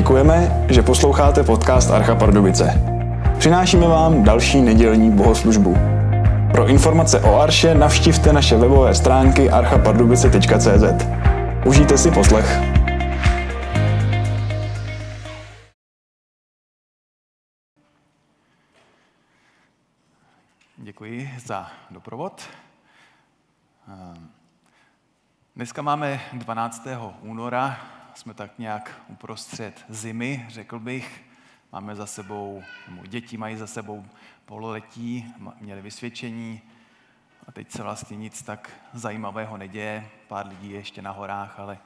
Děkujeme, že posloucháte podcast Archa Pardubice. Přinášíme vám další nedělní bohoslužbu. Pro informace o Arše navštivte naše webové stránky archapardubice.cz. Užijte si poslech. Děkuji za doprovod. Dneska máme 12. února, jsme tak nějak uprostřed zimy, řekl bych. Máme za sebou, nebo děti mají za sebou pololetí, měli vysvědčení a teď se vlastně nic tak zajímavého neděje. Pár lidí je ještě na horách, ale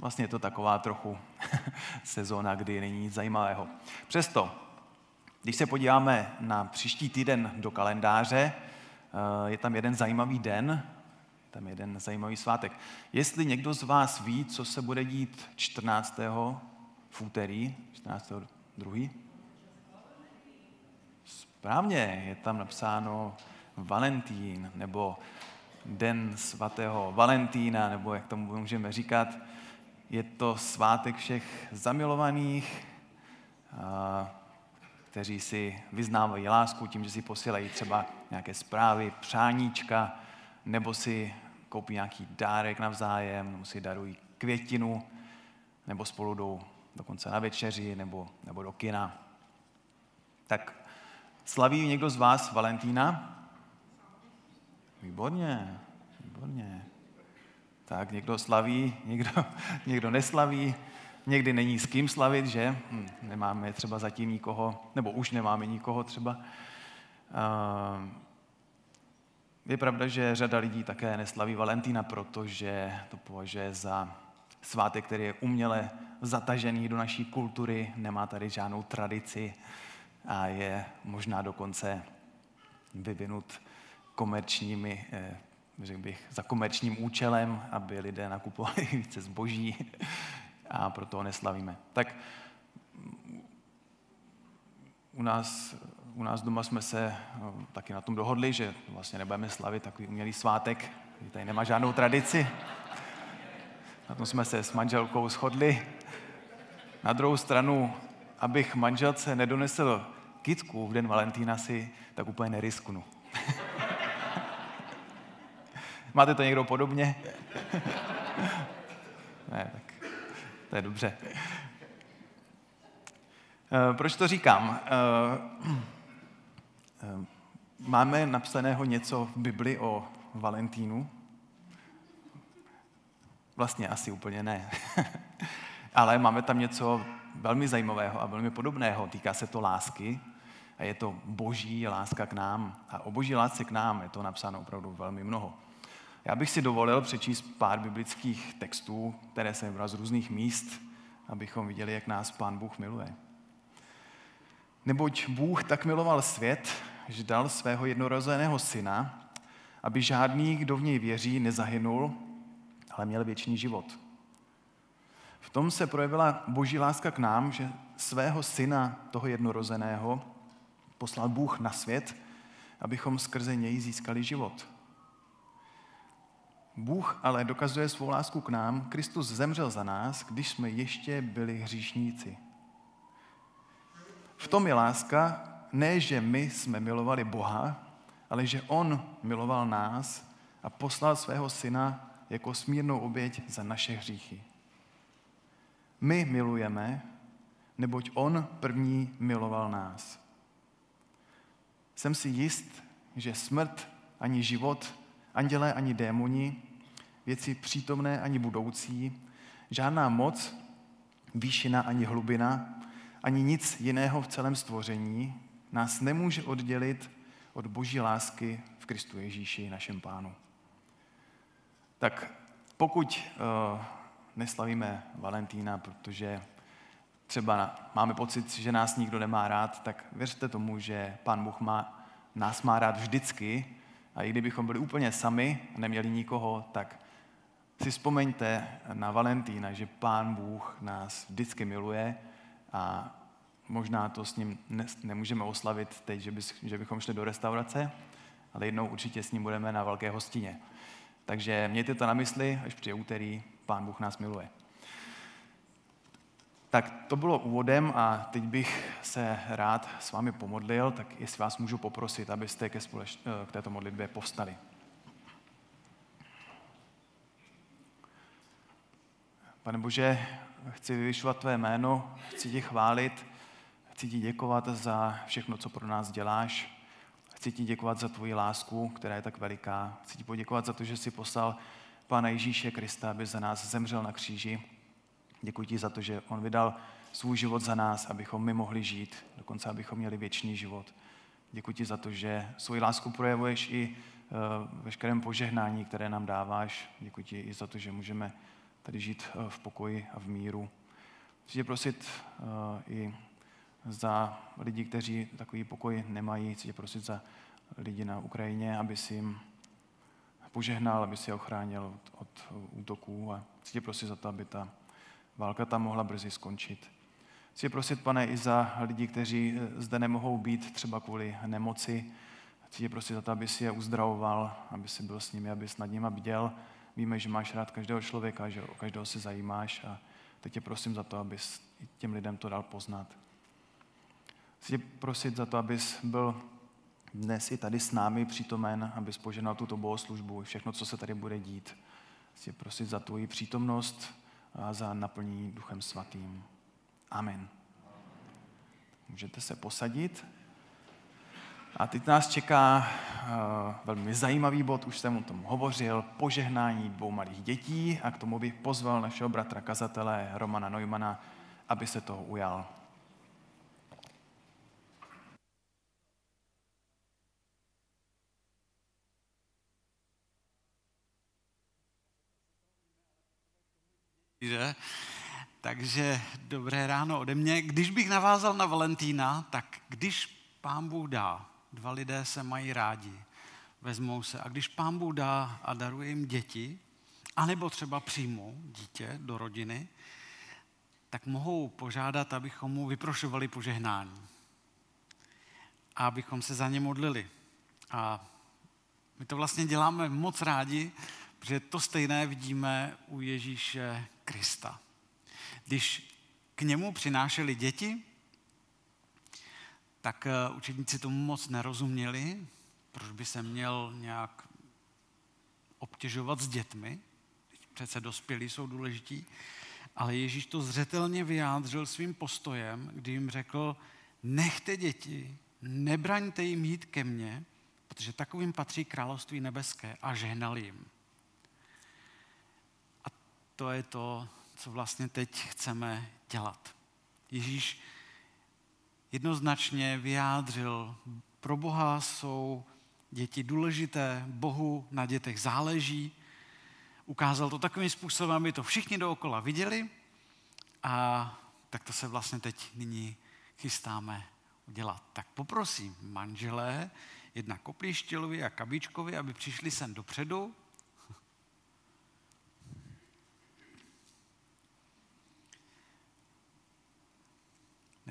vlastně je to taková trochu sezóna, kdy není nic zajímavého. Přesto, když se podíváme na příští týden do kalendáře, eh, je tam jeden zajímavý den, tam jeden zajímavý svátek. Jestli někdo z vás ví, co se bude dít 14. v úterý, 14. druhý? Správně, je tam napsáno Valentín, nebo Den svatého Valentína, nebo jak tomu můžeme říkat. Je to svátek všech zamilovaných, kteří si vyznávají lásku tím, že si posílají třeba nějaké zprávy, přáníčka, nebo si koupí nějaký dárek navzájem, nebo si darují květinu, nebo spolu jdou dokonce na večeři, nebo, nebo do kina. Tak slaví někdo z vás Valentína? Výborně, výborně. Tak někdo slaví, někdo, někdo neslaví, někdy není s kým slavit, že? Hm, nemáme třeba zatím nikoho, nebo už nemáme nikoho třeba. Uh, je pravda, že řada lidí také neslaví Valentína, protože to považuje za svátek, který je uměle zatažený do naší kultury, nemá tady žádnou tradici a je možná dokonce vyvinut komerčními, eh, řekl bych, za komerčním účelem, aby lidé nakupovali více zboží a proto ho neslavíme. Tak u nás u nás doma jsme se no, taky na tom dohodli, že vlastně nebudeme slavit takový umělý svátek, který tady nemá žádnou tradici. Na tom jsme se s manželkou shodli. Na druhou stranu, abych manželce nedonesl kitku v den Valentína si, tak úplně nerisknu. Máte to někdo podobně? ne, tak to je dobře. Eh, proč to říkám? Eh, Ehm, máme napsaného něco v Bibli o Valentínu? Vlastně asi úplně ne. Ale máme tam něco velmi zajímavého a velmi podobného. Týká se to lásky a je to boží láska k nám. A o boží lásce k nám je to napsáno opravdu velmi mnoho. Já bych si dovolil přečíst pár biblických textů, které jsem vybral z různých míst, abychom viděli, jak nás Pán Bůh miluje. Neboť Bůh tak miloval svět, že dal svého jednorozeného syna, aby žádný, kdo v něj věří, nezahynul, ale měl věčný život. V tom se projevila boží láska k nám, že svého syna, toho jednorozeného, poslal Bůh na svět, abychom skrze něj získali život. Bůh ale dokazuje svou lásku k nám. Kristus zemřel za nás, když jsme ještě byli hříšníci. V tom je láska, ne, že my jsme milovali Boha, ale že On miloval nás a poslal svého syna jako smírnou oběť za naše hříchy. My milujeme, neboť On první miloval nás. Jsem si jist, že smrt ani život, andělé ani démoni, věci přítomné ani budoucí, žádná moc, výšina ani hlubina, ani nic jiného v celém stvoření nás nemůže oddělit od boží lásky v Kristu Ježíši, našem pánu. Tak pokud uh, neslavíme Valentína, protože třeba máme pocit, že nás nikdo nemá rád, tak věřte tomu, že pán Bůh má, nás má rád vždycky a i kdybychom byli úplně sami a neměli nikoho, tak si vzpomeňte na Valentína, že pán Bůh nás vždycky miluje a možná to s ním ne, nemůžeme oslavit teď, že, že bychom šli do restaurace, ale jednou určitě s ním budeme na velké hostině. Takže mějte to na mysli, až přijde úterý, Pán Bůh nás miluje. Tak to bylo úvodem a teď bych se rád s vámi pomodlil, tak jestli vás můžu poprosit, abyste ke společ- k této modlitbě povstali. Pane Bože, chci vyvyšovat Tvé jméno, chci Tě chválit, chci Ti děkovat za všechno, co pro nás děláš. Chci Ti děkovat za Tvoji lásku, která je tak veliká. Chci Ti poděkovat za to, že jsi poslal Pána Ježíše Krista, aby za nás zemřel na kříži. Děkuji Ti za to, že On vydal svůj život za nás, abychom my mohli žít, dokonce abychom měli věčný život. Děkuji Ti za to, že svoji lásku projevuješ i uh, veškerém požehnání, které nám dáváš. Děkuji Ti i za to, že můžeme tady žít uh, v pokoji a v míru. Chci tě prosit uh, i za lidi, kteří takový pokoj nemají. Chci tě prosit za lidi na Ukrajině, aby si jim požehnal, aby si je ochránil od, od útoků a chci tě prosit za to, aby ta válka tam mohla brzy skončit. Chci prosit, pane, i za lidi, kteří zde nemohou být třeba kvůli nemoci. Chci tě prosit za to, aby si je uzdravoval, aby si byl s nimi, aby nad nimi bděl. Víme, že máš rád každého člověka, že o každého se zajímáš a teď tě prosím za to, abys těm lidem to dal poznat. Chci prosit za to, abys byl dnes i tady s námi přítomen, abys poženal tuto bohoslužbu, všechno, co se tady bude dít. Chci prosit za tvoji přítomnost a za naplnění Duchem Svatým. Amen. Můžete se posadit. A teď nás čeká uh, velmi zajímavý bod, už jsem o tom hovořil, požehnání dvou malých dětí a k tomu bych pozval našeho bratra kazatele Romana Neumana, aby se toho ujal. Že? Takže dobré ráno ode mě. Když bych navázal na Valentína, tak když pán Bůh dá, dva lidé se mají rádi, vezmou se a když pán Bůh dá a daruje jim děti, anebo třeba přijmou dítě do rodiny, tak mohou požádat, abychom mu vyprošovali požehnání. A abychom se za ně modlili. A my to vlastně děláme moc rádi, protože to stejné vidíme u Ježíše Krista. Když k němu přinášeli děti, tak eh, učedníci tomu moc nerozuměli, proč by se měl nějak obtěžovat s dětmi, přece dospělí jsou důležití, ale Ježíš to zřetelně vyjádřil svým postojem, kdy jim řekl, nechte děti, nebraňte jim jít ke mně, protože takovým patří království nebeské. A žehnal jim to je to, co vlastně teď chceme dělat. Ježíš jednoznačně vyjádřil, pro Boha jsou děti důležité, Bohu na dětech záleží. Ukázal to takovým způsobem, aby to všichni dookola viděli a tak to se vlastně teď nyní chystáme udělat. Tak poprosím manželé, jedna Koplištělovi a Kabičkovi, aby přišli sem dopředu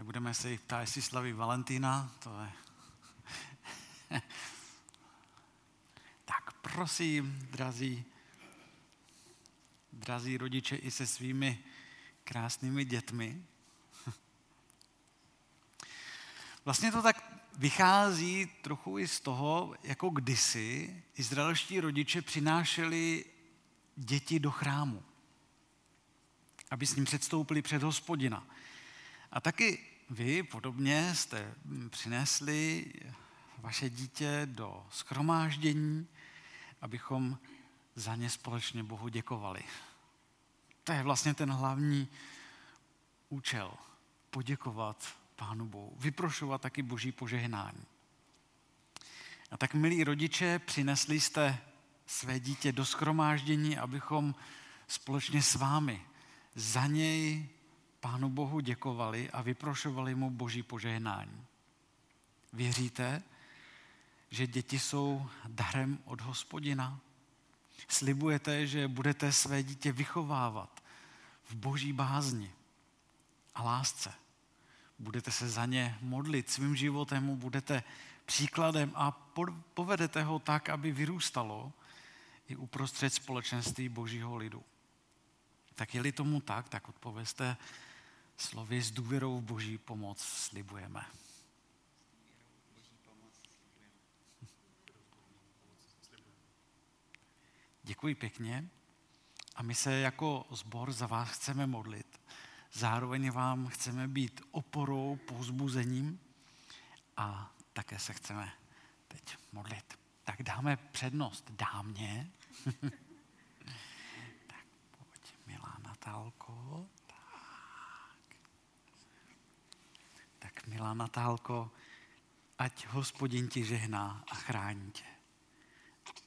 Nebudeme se jich ptát, jestli slaví Valentína, to je... tak prosím, drazí, drazí rodiče i se svými krásnými dětmi. Vlastně to tak vychází trochu i z toho, jako kdysi izraelští rodiče přinášeli děti do chrámu, aby s ním předstoupili před hospodina. A taky vy podobně jste přinesli vaše dítě do schromáždění, abychom za ně společně Bohu děkovali. To je vlastně ten hlavní účel. Poděkovat Pánu Bohu. Vyprošovat taky Boží požehnání. A tak, milí rodiče, přinesli jste své dítě do schromáždění, abychom společně s vámi za něj Pánu Bohu děkovali a vyprošovali mu boží požehnání. Věříte, že děti jsou darem od hospodina? Slibujete, že budete své dítě vychovávat v boží bázni a lásce. Budete se za ně modlit svým životem, budete příkladem a povedete ho tak, aby vyrůstalo i uprostřed společenství božího lidu. Tak je-li tomu tak, tak odpověste Slovy s důvěrou v boží pomoc slibujeme. Děkuji pěkně a my se jako sbor za vás chceme modlit. Zároveň vám chceme být oporou, povzbuzením a také se chceme teď modlit. Tak dáme přednost dámě. tak pojď, milá Natálko. Tak. tak milá Natálko, ať hospodin ti žehná a chrání tě.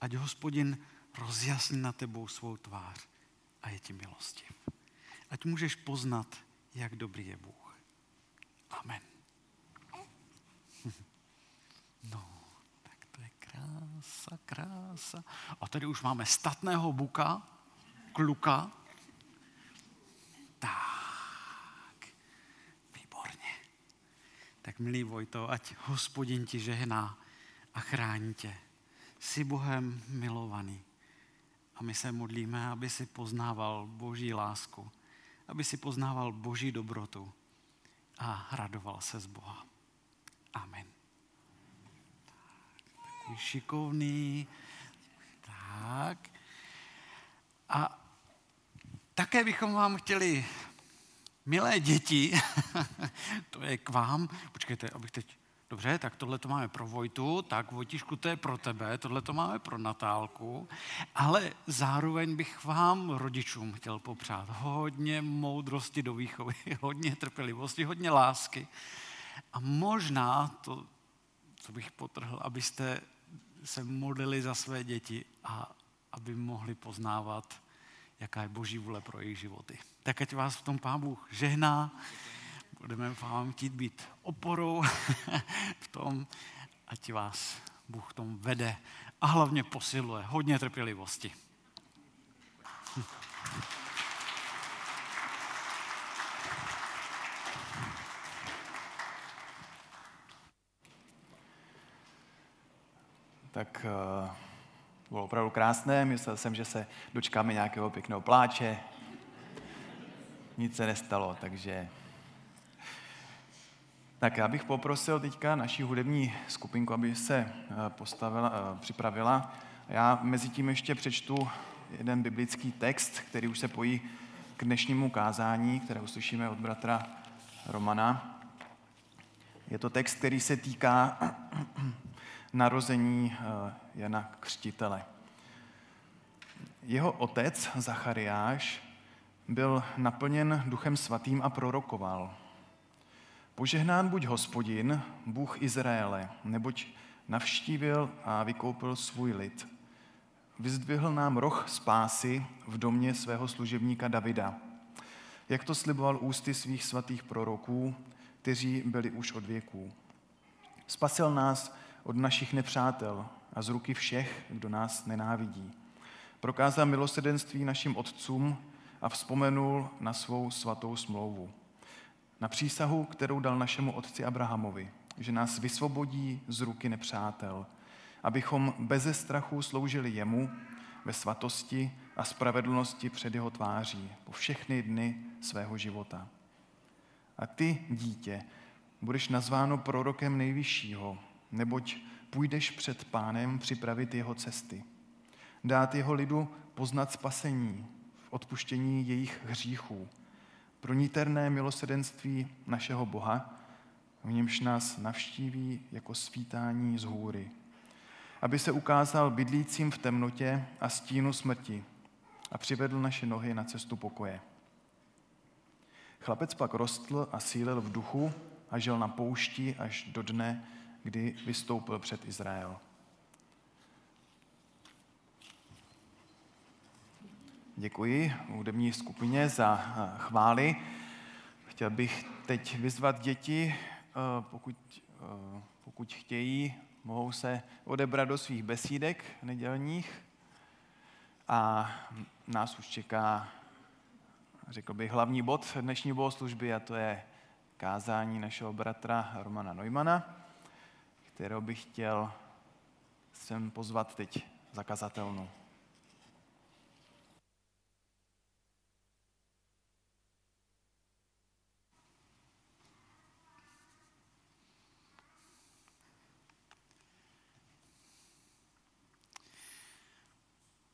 Ať hospodin rozjasní na tebou svou tvář a je ti milostiv. Ať můžeš poznat, jak dobrý je Bůh. Amen. No, tak to je krása, krása. A tady už máme statného buka, kluka. Tak, výborně. Tak milý Vojto, ať hospodin ti žehná a chrání tě. Jsi Bohem milovaný. A my se modlíme, aby si poznával Boží lásku, aby si poznával Boží dobrotu a radoval se z Boha. Amen. Takový šikovný. Tak. A také bychom vám chtěli, milé děti, to je k vám, počkejte, abych teď Dobře, tak tohle to máme pro Vojtu, tak Vojtišku, to je pro tebe, tohle to máme pro Natálku, ale zároveň bych vám, rodičům, chtěl popřát hodně moudrosti do výchovy, hodně trpělivosti, hodně lásky. A možná to, co bych potrhl, abyste se modlili za své děti a aby mohli poznávat, jaká je boží vůle pro jejich životy. Tak ať vás v tom Pán Bůh žehná. Budeme vám chtít být oporou v tom, ať vás Bůh tom vede a hlavně posiluje. Hodně trpělivosti. Tak uh, bylo opravdu krásné. Myslel jsem, že se dočkáme nějakého pěkného pláče. Nic se nestalo, takže tak já bych poprosil teďka naší hudební skupinku, aby se eh, postavila, eh, připravila. Já mezi tím ještě přečtu jeden biblický text, který už se pojí k dnešnímu kázání, které uslyšíme od bratra Romana. Je to text, který se týká narození eh, Jana Křtitele. Jeho otec Zachariáš byl naplněn duchem svatým a prorokoval – Požehnán buď hospodin, Bůh Izraele, neboť navštívil a vykoupil svůj lid. Vyzdvihl nám roh spásy v domě svého služebníka Davida, jak to sliboval ústy svých svatých proroků, kteří byli už od věků. Spasil nás od našich nepřátel a z ruky všech, kdo nás nenávidí. Prokázal milosedenství našim otcům a vzpomenul na svou svatou smlouvu na přísahu, kterou dal našemu otci Abrahamovi, že nás vysvobodí z ruky nepřátel, abychom beze strachu sloužili jemu ve svatosti a spravedlnosti před jeho tváří po všechny dny svého života. A ty, dítě, budeš nazváno prorokem nejvyššího, neboť půjdeš před pánem připravit jeho cesty. Dát jeho lidu poznat spasení v odpuštění jejich hříchů, pro níterné milosedenství našeho Boha, v němž nás navštíví jako svítání z hůry, aby se ukázal bydlícím v temnotě a stínu smrti a přivedl naše nohy na cestu pokoje. Chlapec pak rostl a sílil v duchu a žil na poušti až do dne, kdy vystoupil před Izrael. Děkuji hudební skupině za eh, chvály. Chtěl bych teď vyzvat děti, eh, pokud, eh, pokud chtějí, mohou se odebrat do svých besídek nedělních a nás už čeká, řekl bych, hlavní bod dnešní bohoslužby a to je kázání našeho bratra Romana Neumana, kterou bych chtěl sem pozvat teď zakazatelnou.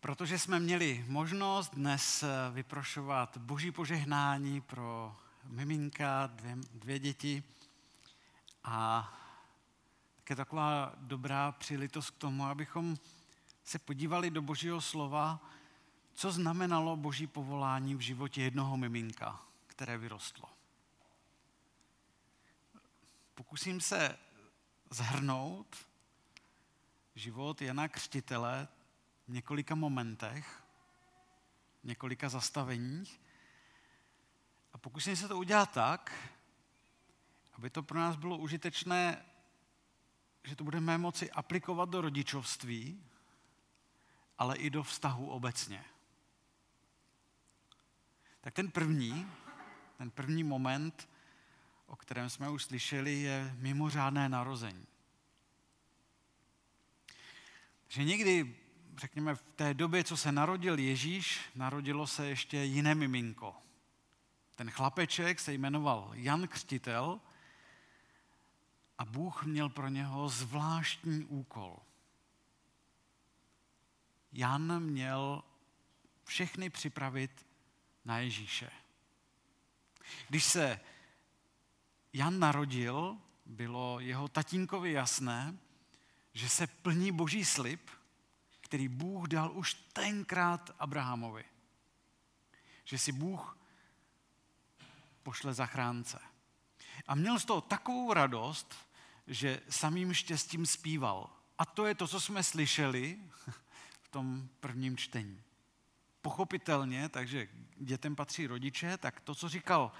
Protože jsme měli možnost dnes eh, vyprošovat boží požehnání pro miminka, dvě, dvě děti a také taková dobrá příležitost k tomu, abychom se podívali do božího slova, co znamenalo boží povolání v životě jednoho miminka, které vyrostlo. Pokusím se zhrnout život Jana Křtitele v několika momentech, v několika zastaveních. A pokusím se to udělat tak, aby to pro nás bylo užitečné, že to budeme moci aplikovat do rodičovství, ale i do vztahu obecně. Tak ten první, ten první moment, o kterém jsme už slyšeli, je mimořádné narození. Že někdy, řekněme, v té době, co se narodil Ježíš, narodilo se ještě jiné miminko. Ten chlapeček se jmenoval Jan Křtitel a Bůh měl pro něho zvláštní úkol. Jan měl všechny připravit na Ježíše. Když se Jan narodil, bylo jeho tatínkovi jasné, že se plní boží slib, který Bůh dal už tenkrát Abrahamovi. Že si Bůh pošle zachránce. A měl z toho takovou radost, že samým štěstím zpíval. A to je to, co jsme slyšeli v tom prvním čtení. Pochopitelně, takže dětem patří rodiče, tak to, co říkal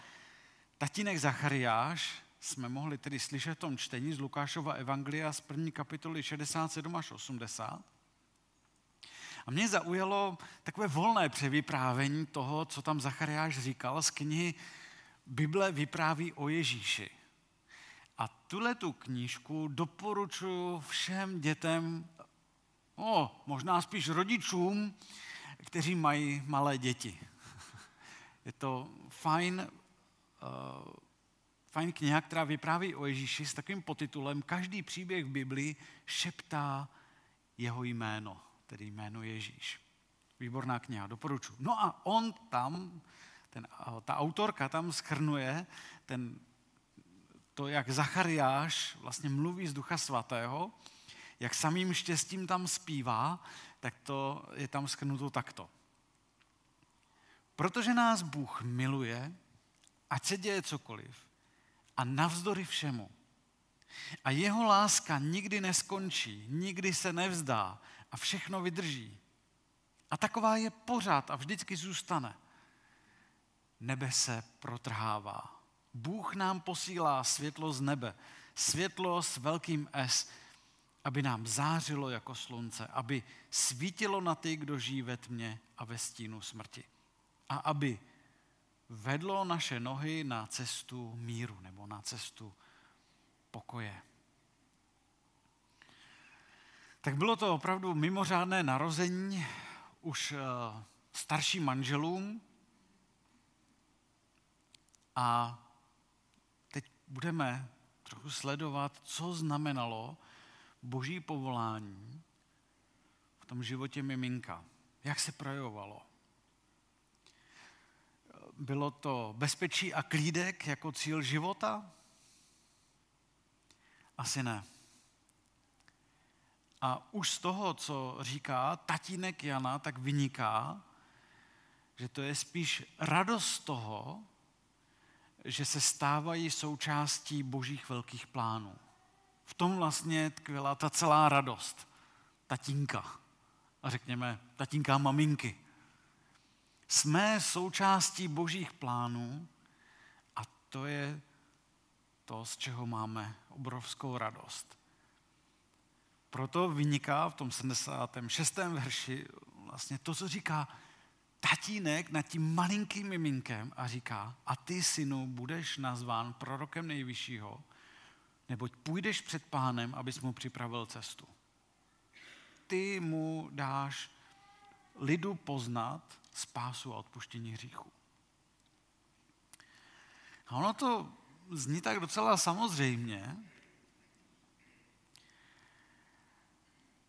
tatínek Zachariáš, jsme mohli tedy slyšet v tom čtení z Lukášova Evangelia z první kapitoly 67 až 80. A mě zaujalo takové volné převyprávění toho, co tam Zachariáš říkal z knihy Bible vypráví o Ježíši. A tuhle tu knížku doporučuji všem dětem, o, možná spíš rodičům, kteří mají malé děti. Je to fajn, uh, fajn kniha, která vypráví o Ježíši s takovým potitulem Každý příběh v Biblii šeptá jeho jméno, tedy jméno Ježíš. Výborná kniha, doporučuji. No a on tam, ten, ta autorka tam schrnuje ten, to, jak Zachariáš vlastně mluví z Ducha Svatého, jak samým štěstím tam zpívá, tak to je tam schrnuto takto. Protože nás Bůh miluje, ať se děje cokoliv, a navzdory všemu. A jeho láska nikdy neskončí, nikdy se nevzdá a všechno vydrží. A taková je pořád a vždycky zůstane. Nebe se protrhává. Bůh nám posílá světlo z nebe, světlo s velkým S, aby nám zářilo jako slunce, aby svítilo na ty, kdo žijí ve tmě a ve stínu smrti. A aby vedlo naše nohy na cestu míru nebo na cestu pokoje. Tak bylo to opravdu mimořádné narození už eh, starším manželům. A teď budeme trochu sledovat, co znamenalo boží povolání v tom životě miminka. Jak se projevovalo. Bylo to bezpečí a klídek jako cíl života? Asi ne. A už z toho, co říká tatínek Jana, tak vyniká, že to je spíš radost toho, že se stávají součástí božích velkých plánů. V tom vlastně tkvěla ta celá radost tatínka. A řekněme, tatínka a maminky. Jsme součástí božích plánů a to je to, z čeho máme obrovskou radost. Proto vyniká v tom 76. verši vlastně to, co říká tatínek nad tím malinkým miminkem a říká, a ty, synu, budeš nazván prorokem nejvyššího, neboť půjdeš před pánem, abys mu připravil cestu. Ty mu dáš lidu poznat spásu a odpuštění hříchu. A ono to zní tak docela samozřejmě.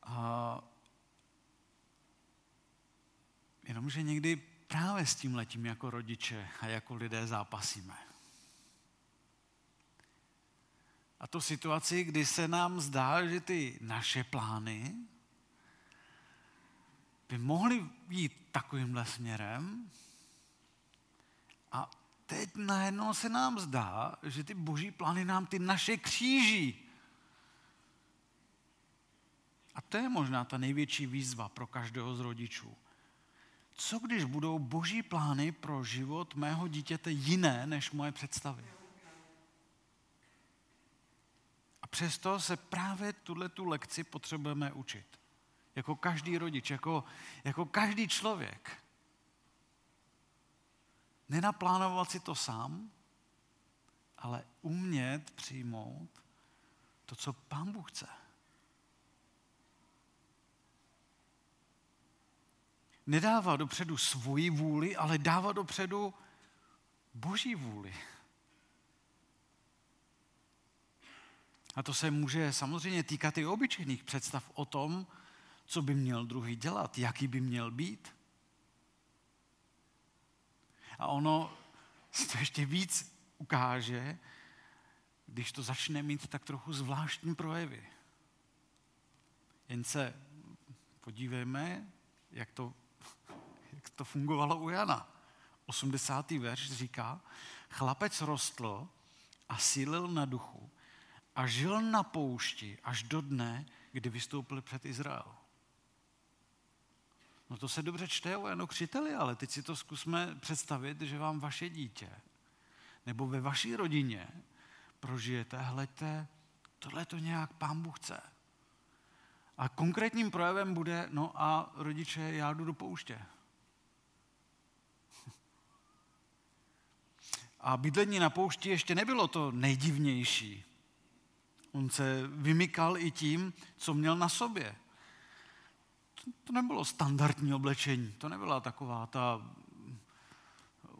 A Jenomže někdy právě s tím letím jako rodiče a jako lidé zápasíme. A to situaci, kdy se nám zdá, že ty naše plány by mohly jít takovýmhle směrem a teď najednou se nám zdá, že ty boží plány nám ty naše kříží. A to je možná ta největší výzva pro každého z rodičů. Co když budou boží plány pro život mého dítěte jiné než moje představy? A přesto se právě tuhle tu lekci potřebujeme učit. Jako každý rodič, jako, jako každý člověk. Nenaplánovat si to sám, ale umět přijmout to, co Pán Bůh chce. Nedává dopředu svoji vůli, ale dává dopředu boží vůli. A to se může samozřejmě týkat i obyčejných představ o tom, co by měl druhý dělat, jaký by měl být. A ono se to ještě víc ukáže, když to začne mít tak trochu zvláštní projevy. Jen se podívejme, jak to, to fungovalo u Jana. 80. verš říká, chlapec rostl a sílil na duchu a žil na poušti až do dne, kdy vystoupil před Izrael. No to se dobře čte o Janu Křiteli, ale teď si to zkusme představit, že vám vaše dítě nebo ve vaší rodině prožijete, hleďte, tohle to nějak pán Bůh chce. A konkrétním projevem bude, no a rodiče, já jdu do pouště. A bydlení na poušti ještě nebylo to nejdivnější. On se vymykal i tím, co měl na sobě to nebylo standardní oblečení, to nebyla taková ta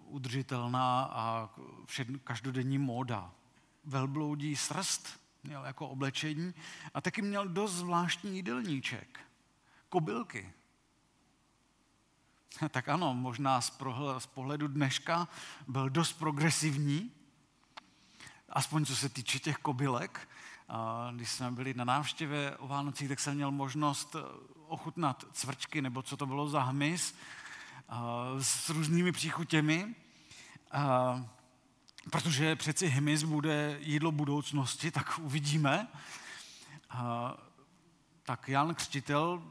udržitelná a všed, každodenní móda. Velbloudí srst měl jako oblečení a taky měl dost zvláštní jídelníček. Kobylky. Tak ano, možná z, pohledu dneška byl dost progresivní, aspoň co se týče těch kobylek. Když jsme byli na návštěvě o Vánocích, tak jsem měl možnost ochutnat cvrčky, nebo co to bylo za hmyz, s různými příchutěmi, protože přeci hmyz bude jídlo budoucnosti, tak uvidíme. Tak Jan Křtitel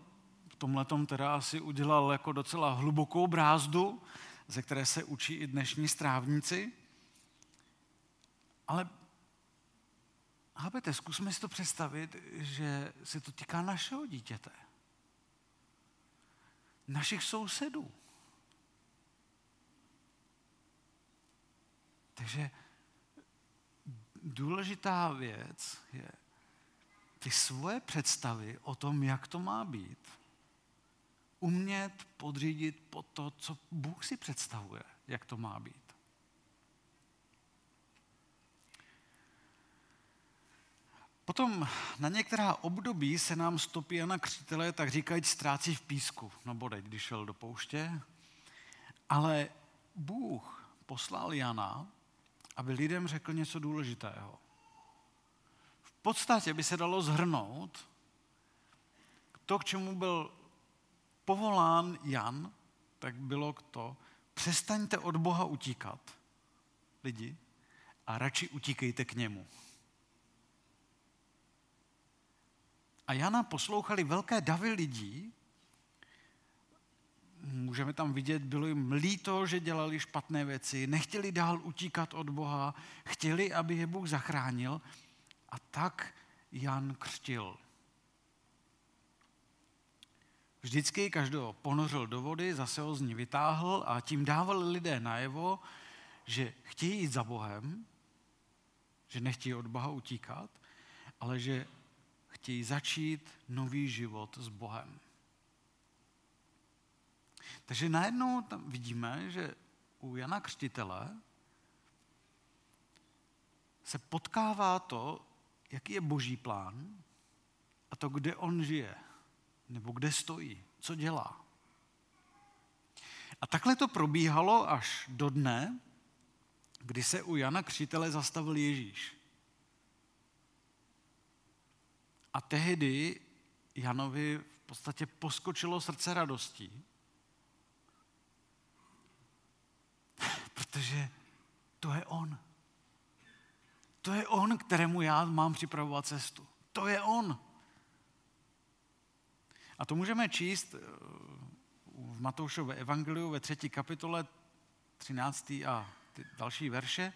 tomhle teda asi udělal jako docela hlubokou brázdu, ze které se učí i dnešní strávníci. Ale chápete, zkusme si to představit, že se to týká našeho dítěte našich sousedů. Takže důležitá věc je ty svoje představy o tom, jak to má být, umět podřídit pod to, co Bůh si představuje, jak to má být. Potom na některá období se nám stopí Jana Křtitele, tak říkají, ztrácí v písku, no bodej, když šel do pouště. Ale Bůh poslal Jana, aby lidem řekl něco důležitého. V podstatě by se dalo zhrnout to, k čemu byl povolán Jan, tak bylo to, přestaňte od Boha utíkat, lidi, a radši utíkejte k němu. A Jana poslouchali velké davy lidí, můžeme tam vidět, bylo jim líto, že dělali špatné věci, nechtěli dál utíkat od Boha, chtěli, aby je Bůh zachránil a tak Jan křtil. Vždycky každého ponořil do vody, zase ho z ní vytáhl a tím dával lidé najevo, že chtějí jít za Bohem, že nechtějí od Boha utíkat, ale že chtějí začít nový život s Bohem. Takže najednou tam vidíme, že u Jana Křtitele se potkává to, jaký je boží plán a to, kde on žije, nebo kde stojí, co dělá. A takhle to probíhalo až do dne, kdy se u Jana Křtitele zastavil Ježíš. A tehdy Janovi v podstatě poskočilo srdce radostí, protože to je on. To je on, kterému já mám připravovat cestu. To je on. A to můžeme číst eh, v Matoušově evangeliu ve třetí kapitole 13. a další verše.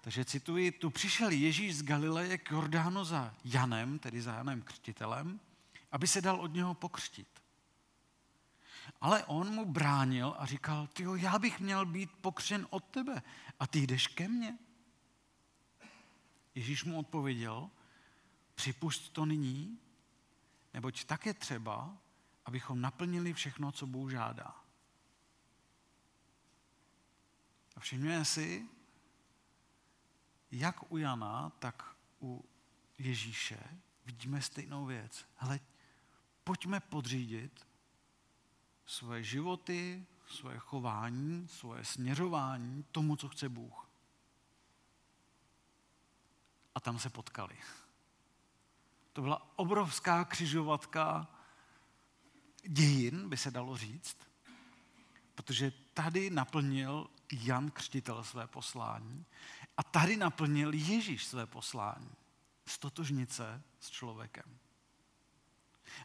Takže cituji, tu přišel Ježíš z Galileje k Jordánu za Janem, tedy za Janem Křtitelem, aby se dal od něho pokřtit. Ale on mu bránil a říkal, ty já bych měl být pokřen od tebe a ty jdeš ke mně. Ježíš mu odpověděl, připust to nyní, neboť tak je třeba, abychom naplnili všechno, co Bůh žádá. A všimněme si, jak u Jana, tak u Ježíše vidíme stejnou věc. Hele, pojďme podřídit svoje životy, svoje chování, svoje směřování tomu, co chce Bůh. A tam se potkali. To byla obrovská křižovatka dějin, by se dalo říct, protože tady naplnil Jan Křtitel své poslání a tady naplnil Ježíš své poslání. Stotožnit se s člověkem.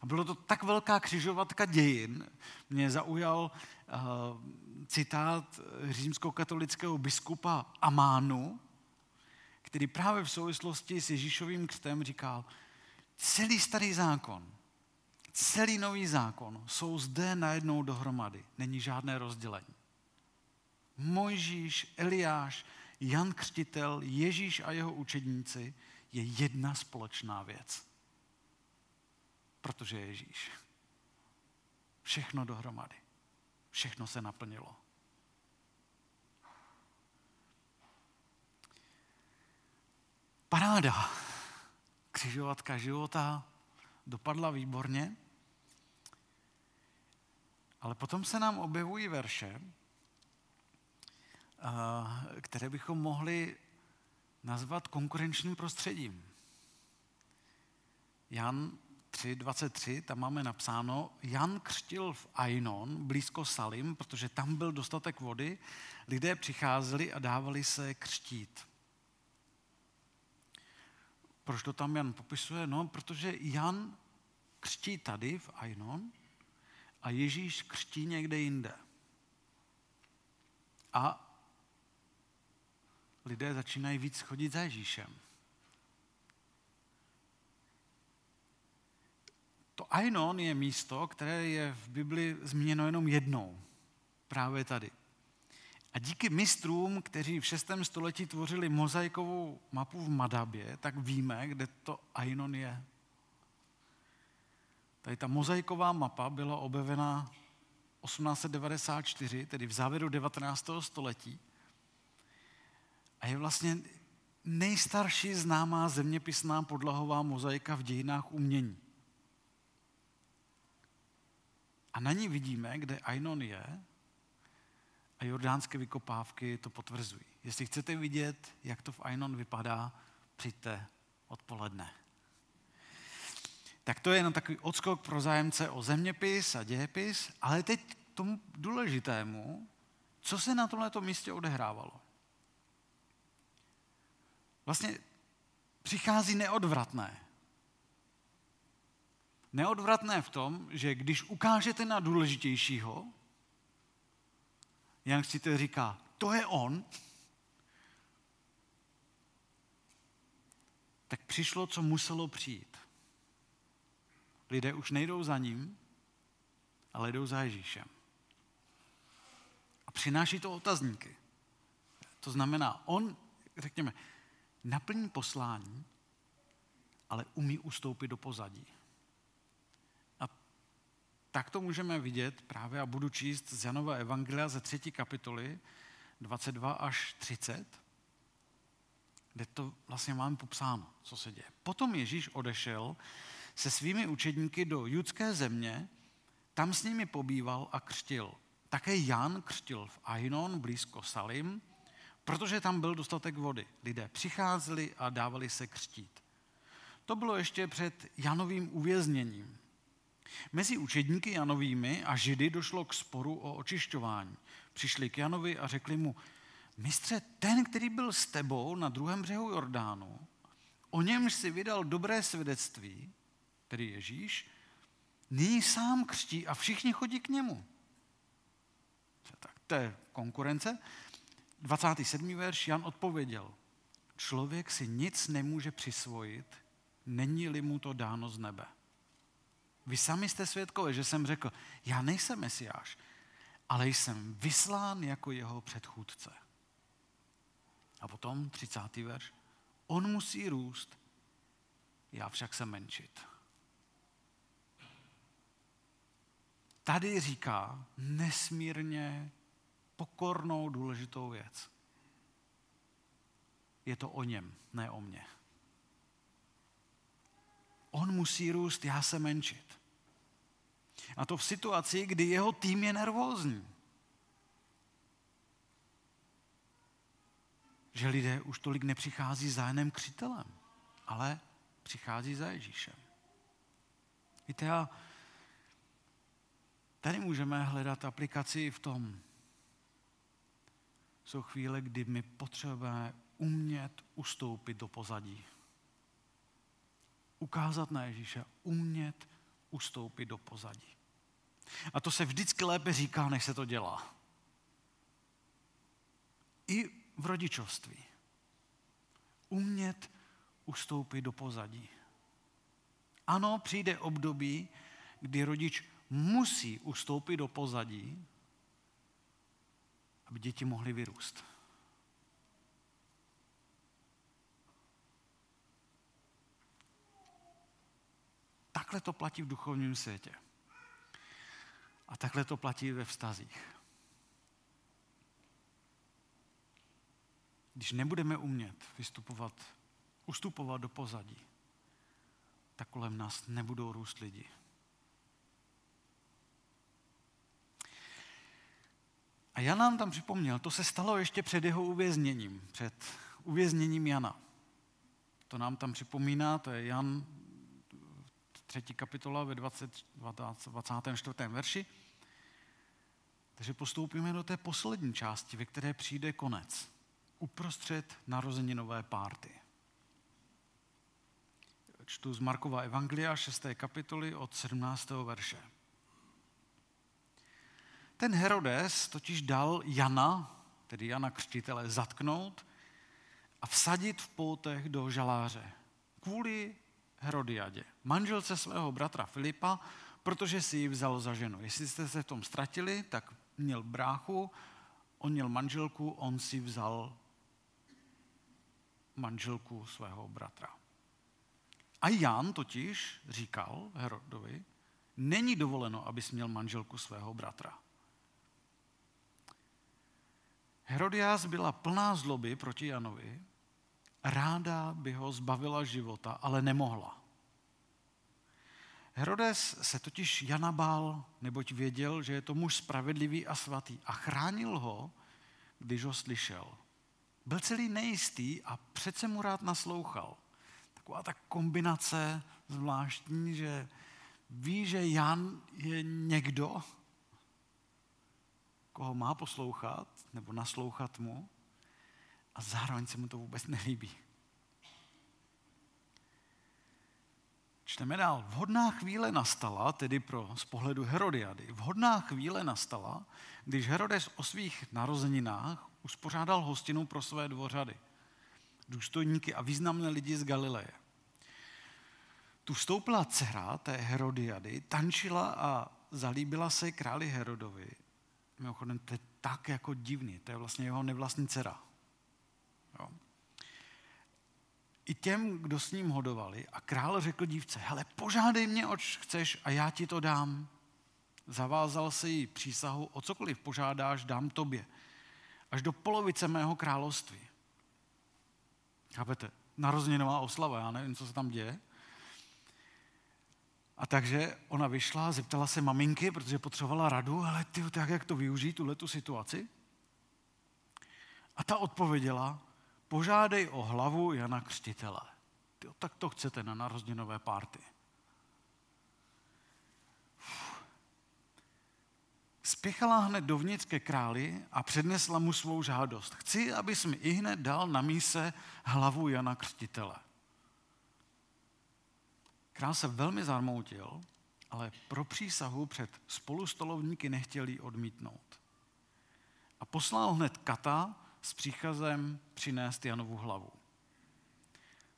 A bylo to tak velká křižovatka dějin. Mě zaujal uh, citát římskokatolického biskupa Amánu, který právě v souvislosti s Ježíšovým křtem říkal, celý starý zákon, celý nový zákon jsou zde najednou dohromady. Není žádné rozdělení. Mojžíš, Eliáš, Jan Křtitel, Ježíš a jeho učedníci je jedna společná věc protože Ježíš. Všechno dohromady. Všechno se naplnilo. Paráda. Křižovatka života dopadla výborně, ale potom se nám objevují verše, eh, které bychom mohli nazvat konkurenčním prostředím. Jan 3.23, tam máme napsáno, Jan křtil v Ainon, blízko Salim, protože tam byl dostatek vody, lidé přicházeli a dávali se křtít. Proč to tam Jan popisuje? No, protože Jan křtí tady v Ainon a Ježíš křtí někde jinde. A lidé začínají víc chodit za Ježíšem. To Ainon je místo, které je v Bibli zmíněno jenom jednou. Právě tady. A díky mistrům, kteří v 6. století tvořili mozaikovou mapu v Madabě, tak víme, kde to Ainon je. Tady ta mozaiková mapa byla objevena 1894, tedy v závěru 19. století. A je vlastně nejstarší známá zeměpisná podlahová mozaika v dějinách umění. A na ní vidíme, kde Ainon je a jordánské vykopávky to potvrzují. Jestli chcete vidět, jak to v Ainon vypadá, přijďte odpoledne. Tak to je jenom takový odskok pro zájemce o zeměpis a dějepis, ale teď k tomu důležitému, co se na tomto místě odehrávalo. Vlastně přichází neodvratné neodvratné v tom, že když ukážete na důležitějšího, Jan Křtitel říká, to je on, tak přišlo, co muselo přijít. Lidé už nejdou za ním, ale jdou za Ježíšem. A přináší to otazníky. To znamená, on, řekněme, naplní poslání, ale umí ustoupit do pozadí tak to můžeme vidět právě a budu číst z Janova Evangelia ze třetí kapitoly 22 až 30, kde to vlastně máme popsáno, co se děje. Potom Ježíš odešel se svými učedníky do judské země, tam s nimi pobýval a křtil. Také Jan křtil v Ainon blízko Salim, protože tam byl dostatek vody. Lidé přicházeli a dávali se křtít. To bylo ještě před Janovým uvězněním. Mezi učedníky Janovými a Židy došlo k sporu o očišťování. Přišli k Janovi a řekli mu, mistře, ten, který byl s tebou na druhém břehu Jordánu, o němž si vydal dobré svědectví, tedy Ježíš, nyní sám křtí a všichni chodí k němu. Tak to je konkurence. 27. verš Jan odpověděl. Člověk si nic nemůže přisvojit, není-li mu to dáno z nebe. Vy sami jste svědkové, že jsem řekl, já nejsem mesiáš, ale jsem vyslán jako jeho předchůdce. A potom 30. verš. On musí růst, já však se menšit. Tady říká nesmírně pokornou důležitou věc. Je to o něm, ne o mně. On musí růst, já se menšit. A to v situaci, kdy jeho tým je nervózní. Že lidé už tolik nepřichází za jiným křitelem, ale přichází za Ježíšem. Víte, já tady můžeme hledat aplikaci v tom. Jsou chvíle, kdy my potřebujeme umět ustoupit do pozadí ukázat na Ježíše, umět ustoupit do pozadí. A to se vždycky lépe říká, než se to dělá. I v rodičovství. Umět ustoupit do pozadí. Ano, přijde období, kdy rodič musí ustoupit do pozadí, aby děti mohly vyrůst. Takhle to platí v duchovním světě. A takhle to platí ve vztazích. Když nebudeme umět vystupovat, ustupovat do pozadí, tak kolem nás nebudou růst lidi. A Jan nám tam připomněl, to se stalo ještě před jeho uvězněním, před uvězněním Jana. To nám tam připomíná, to je Jan třetí kapitola ve 20, 24. verši. Takže postoupíme do té poslední části, ve které přijde konec. Uprostřed narozeninové párty. Čtu z Markova Evangelia 6. kapitoly od 17. verše. Ten Herodes totiž dal Jana, tedy Jana Křtitele, zatknout a vsadit v poutech do žaláře kvůli Herodiadě, manželce svého bratra Filipa, protože si ji vzal za ženu. Jestli jste se v tom ztratili, tak měl bráchu, on měl manželku, on si vzal manželku svého bratra. A Jan totiž říkal Herodovi, není dovoleno, abys měl manželku svého bratra. Herodias byla plná zloby proti Janovi ráda by ho zbavila života, ale nemohla. Herodes se totiž Jana bál, neboť věděl, že je to muž spravedlivý a svatý a chránil ho, když ho slyšel. Byl celý nejistý a přece mu rád naslouchal. Taková ta kombinace zvláštní, že ví, že Jan je někdo, koho má poslouchat nebo naslouchat mu, a zároveň se mu to vůbec nelíbí. Čteme dál. Vhodná chvíle nastala, tedy pro z pohledu Herodiady, vhodná chvíle nastala, když Herodes o svých narozeninách uspořádal hostinu pro své dvořady, důstojníky a významné lidi z Galileje. Tu vstoupila dcera té Herodiady, tančila a zalíbila se králi Herodovi. Mimochodem, to je tak jako divný, to je vlastně jeho nevlastní dcera. I těm, kdo s ním hodovali. A král řekl dívce, hele, požádej mě, oč chceš a já ti to dám. Zavázal se jí přísahu, o cokoliv požádáš, dám tobě. Až do polovice mého království. Chápete? Narozeninová oslava, já nevím, co se tam děje. A takže ona vyšla, zeptala se maminky, protože potřebovala radu, ale ty, tak jak to využít, tuhle tu situaci? A ta odpověděla, požádej o hlavu Jana Křtitele. Tyjo, tak to chcete na narozeninové párty. Spěchala hned dovnitř ke králi a přednesla mu svou žádost. Chci, abys mi i hned dal na míse hlavu Jana Křtitele. Král se velmi zarmoutil, ale pro přísahu před spolustolovníky nechtěli odmítnout. A poslal hned kata s příchazem přinést Janovu hlavu.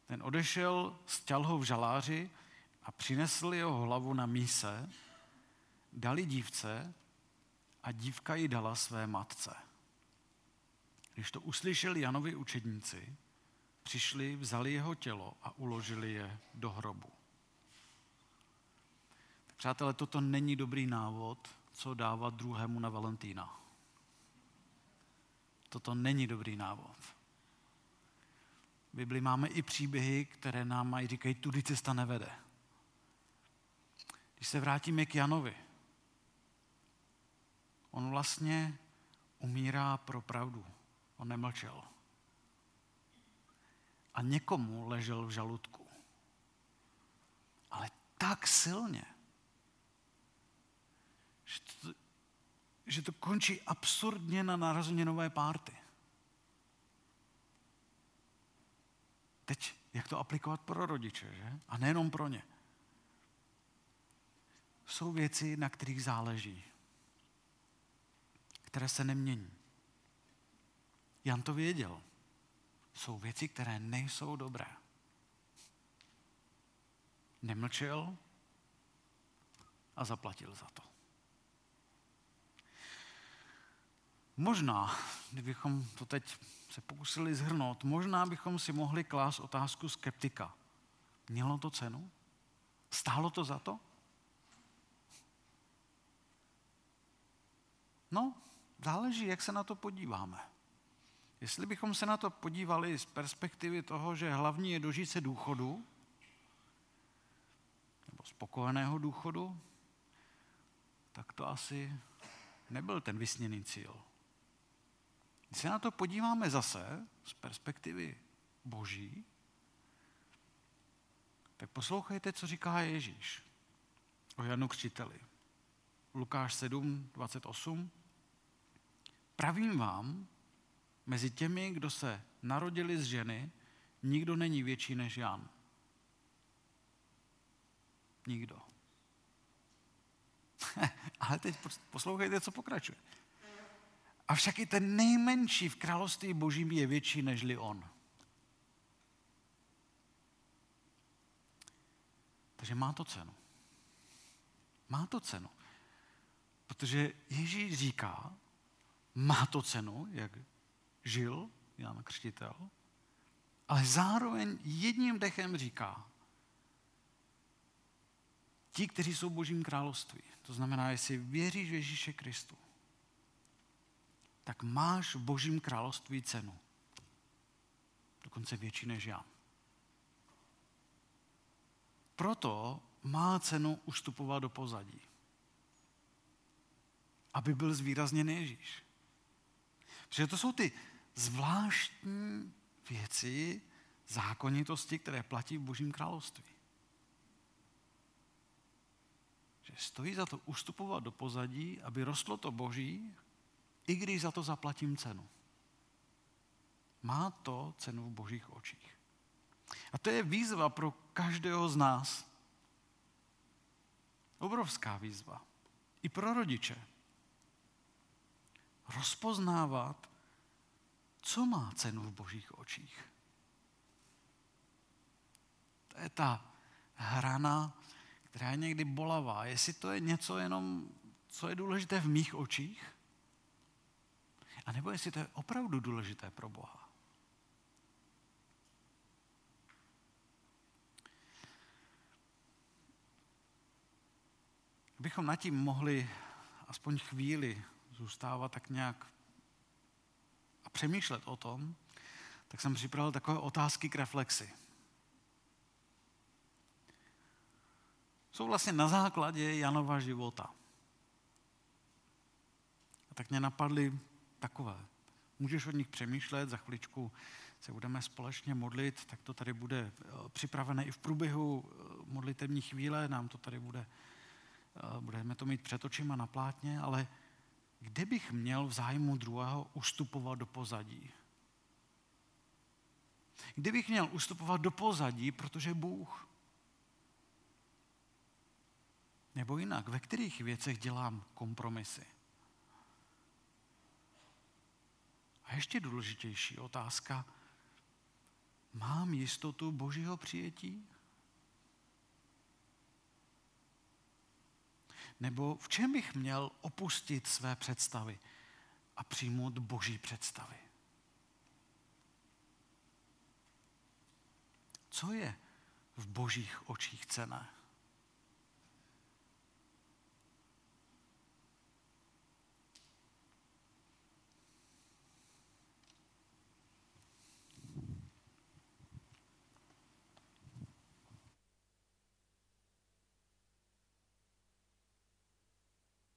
Ten odešel, stěl ho v žaláři a přinesl jeho hlavu na míse, dali dívce a dívka ji dala své matce. Když to uslyšeli Janovi učedníci, přišli, vzali jeho tělo a uložili je do hrobu. Přátelé, toto není dobrý návod, co dávat druhému na Valentína. Toto není dobrý návod. V Bibli máme i příběhy, které nám mají říkají, tudy cesta nevede. Když se vrátíme k Janovi, on vlastně umírá pro pravdu. On nemlčel. A někomu ležel v žaludku. Ale tak silně, že to, že to končí absurdně na narozeninové párty. Teď, jak to aplikovat pro rodiče, že? A nejenom pro ně. Jsou věci, na kterých záleží, které se nemění. Jan to věděl. Jsou věci, které nejsou dobré. Nemlčel a zaplatil za to. Možná, kdybychom to teď se pokusili zhrnout, možná bychom si mohli klást otázku skeptika. Mělo to cenu? Stálo to za to? No, záleží, jak se na to podíváme. Jestli bychom se na to podívali z perspektivy toho, že hlavní je dožít se důchodu, nebo spokojeného důchodu, tak to asi nebyl ten vysněný cíl. Když se na to podíváme zase z perspektivy boží, tak poslouchejte, co říká Ježíš o Janu Křtiteli. Lukáš 7, 28. Pravím vám, mezi těmi, kdo se narodili z ženy, nikdo není větší než Jan. Nikdo. Ale teď poslouchejte, co pokračuje. Avšak i ten nejmenší v království božím je větší nežli on. Takže má to cenu. Má to cenu. Protože Ježíš říká, má to cenu, jak žil Jan Křtitel, ale zároveň jedním dechem říká, ti, kteří jsou božím království, to znamená, jestli věříš v Ježíše Kristu, tak máš v božím království cenu. Dokonce větší než já. Proto má cenu ustupovat do pozadí. Aby byl zvýrazněn Ježíš. Protože to jsou ty zvláštní věci, zákonitosti, které platí v Božím království. Že stojí za to ustupovat do pozadí, aby rostlo to Boží i když za to zaplatím cenu. Má to cenu v božích očích. A to je výzva pro každého z nás. Obrovská výzva. I pro rodiče. Rozpoznávat, co má cenu v božích očích. To je ta hrana, která je někdy bolavá. Jestli to je něco jenom, co je důležité v mých očích, a nebo jestli to je opravdu důležité pro Boha. Abychom nad tím mohli aspoň chvíli zůstávat tak nějak a přemýšlet o tom, tak jsem připravil takové otázky k reflexi. jsou vlastně na základě Janova života. A tak mě napadly takové. Můžeš o nich přemýšlet, za chviličku se budeme společně modlit, tak to tady bude eh, připravené i v průběhu eh, modlitební chvíle, nám to tady bude, eh, budeme to mít před očima na plátně, ale kde bych měl v zájmu druhého ustupovat do pozadí? Kde bych měl ustupovat do pozadí, protože Bůh? Nebo jinak, ve kterých věcech dělám kompromisy? A ještě důležitější otázka, mám jistotu božího přijetí? Nebo v čem bych měl opustit své představy a přijmout boží představy? Co je v božích očích cené?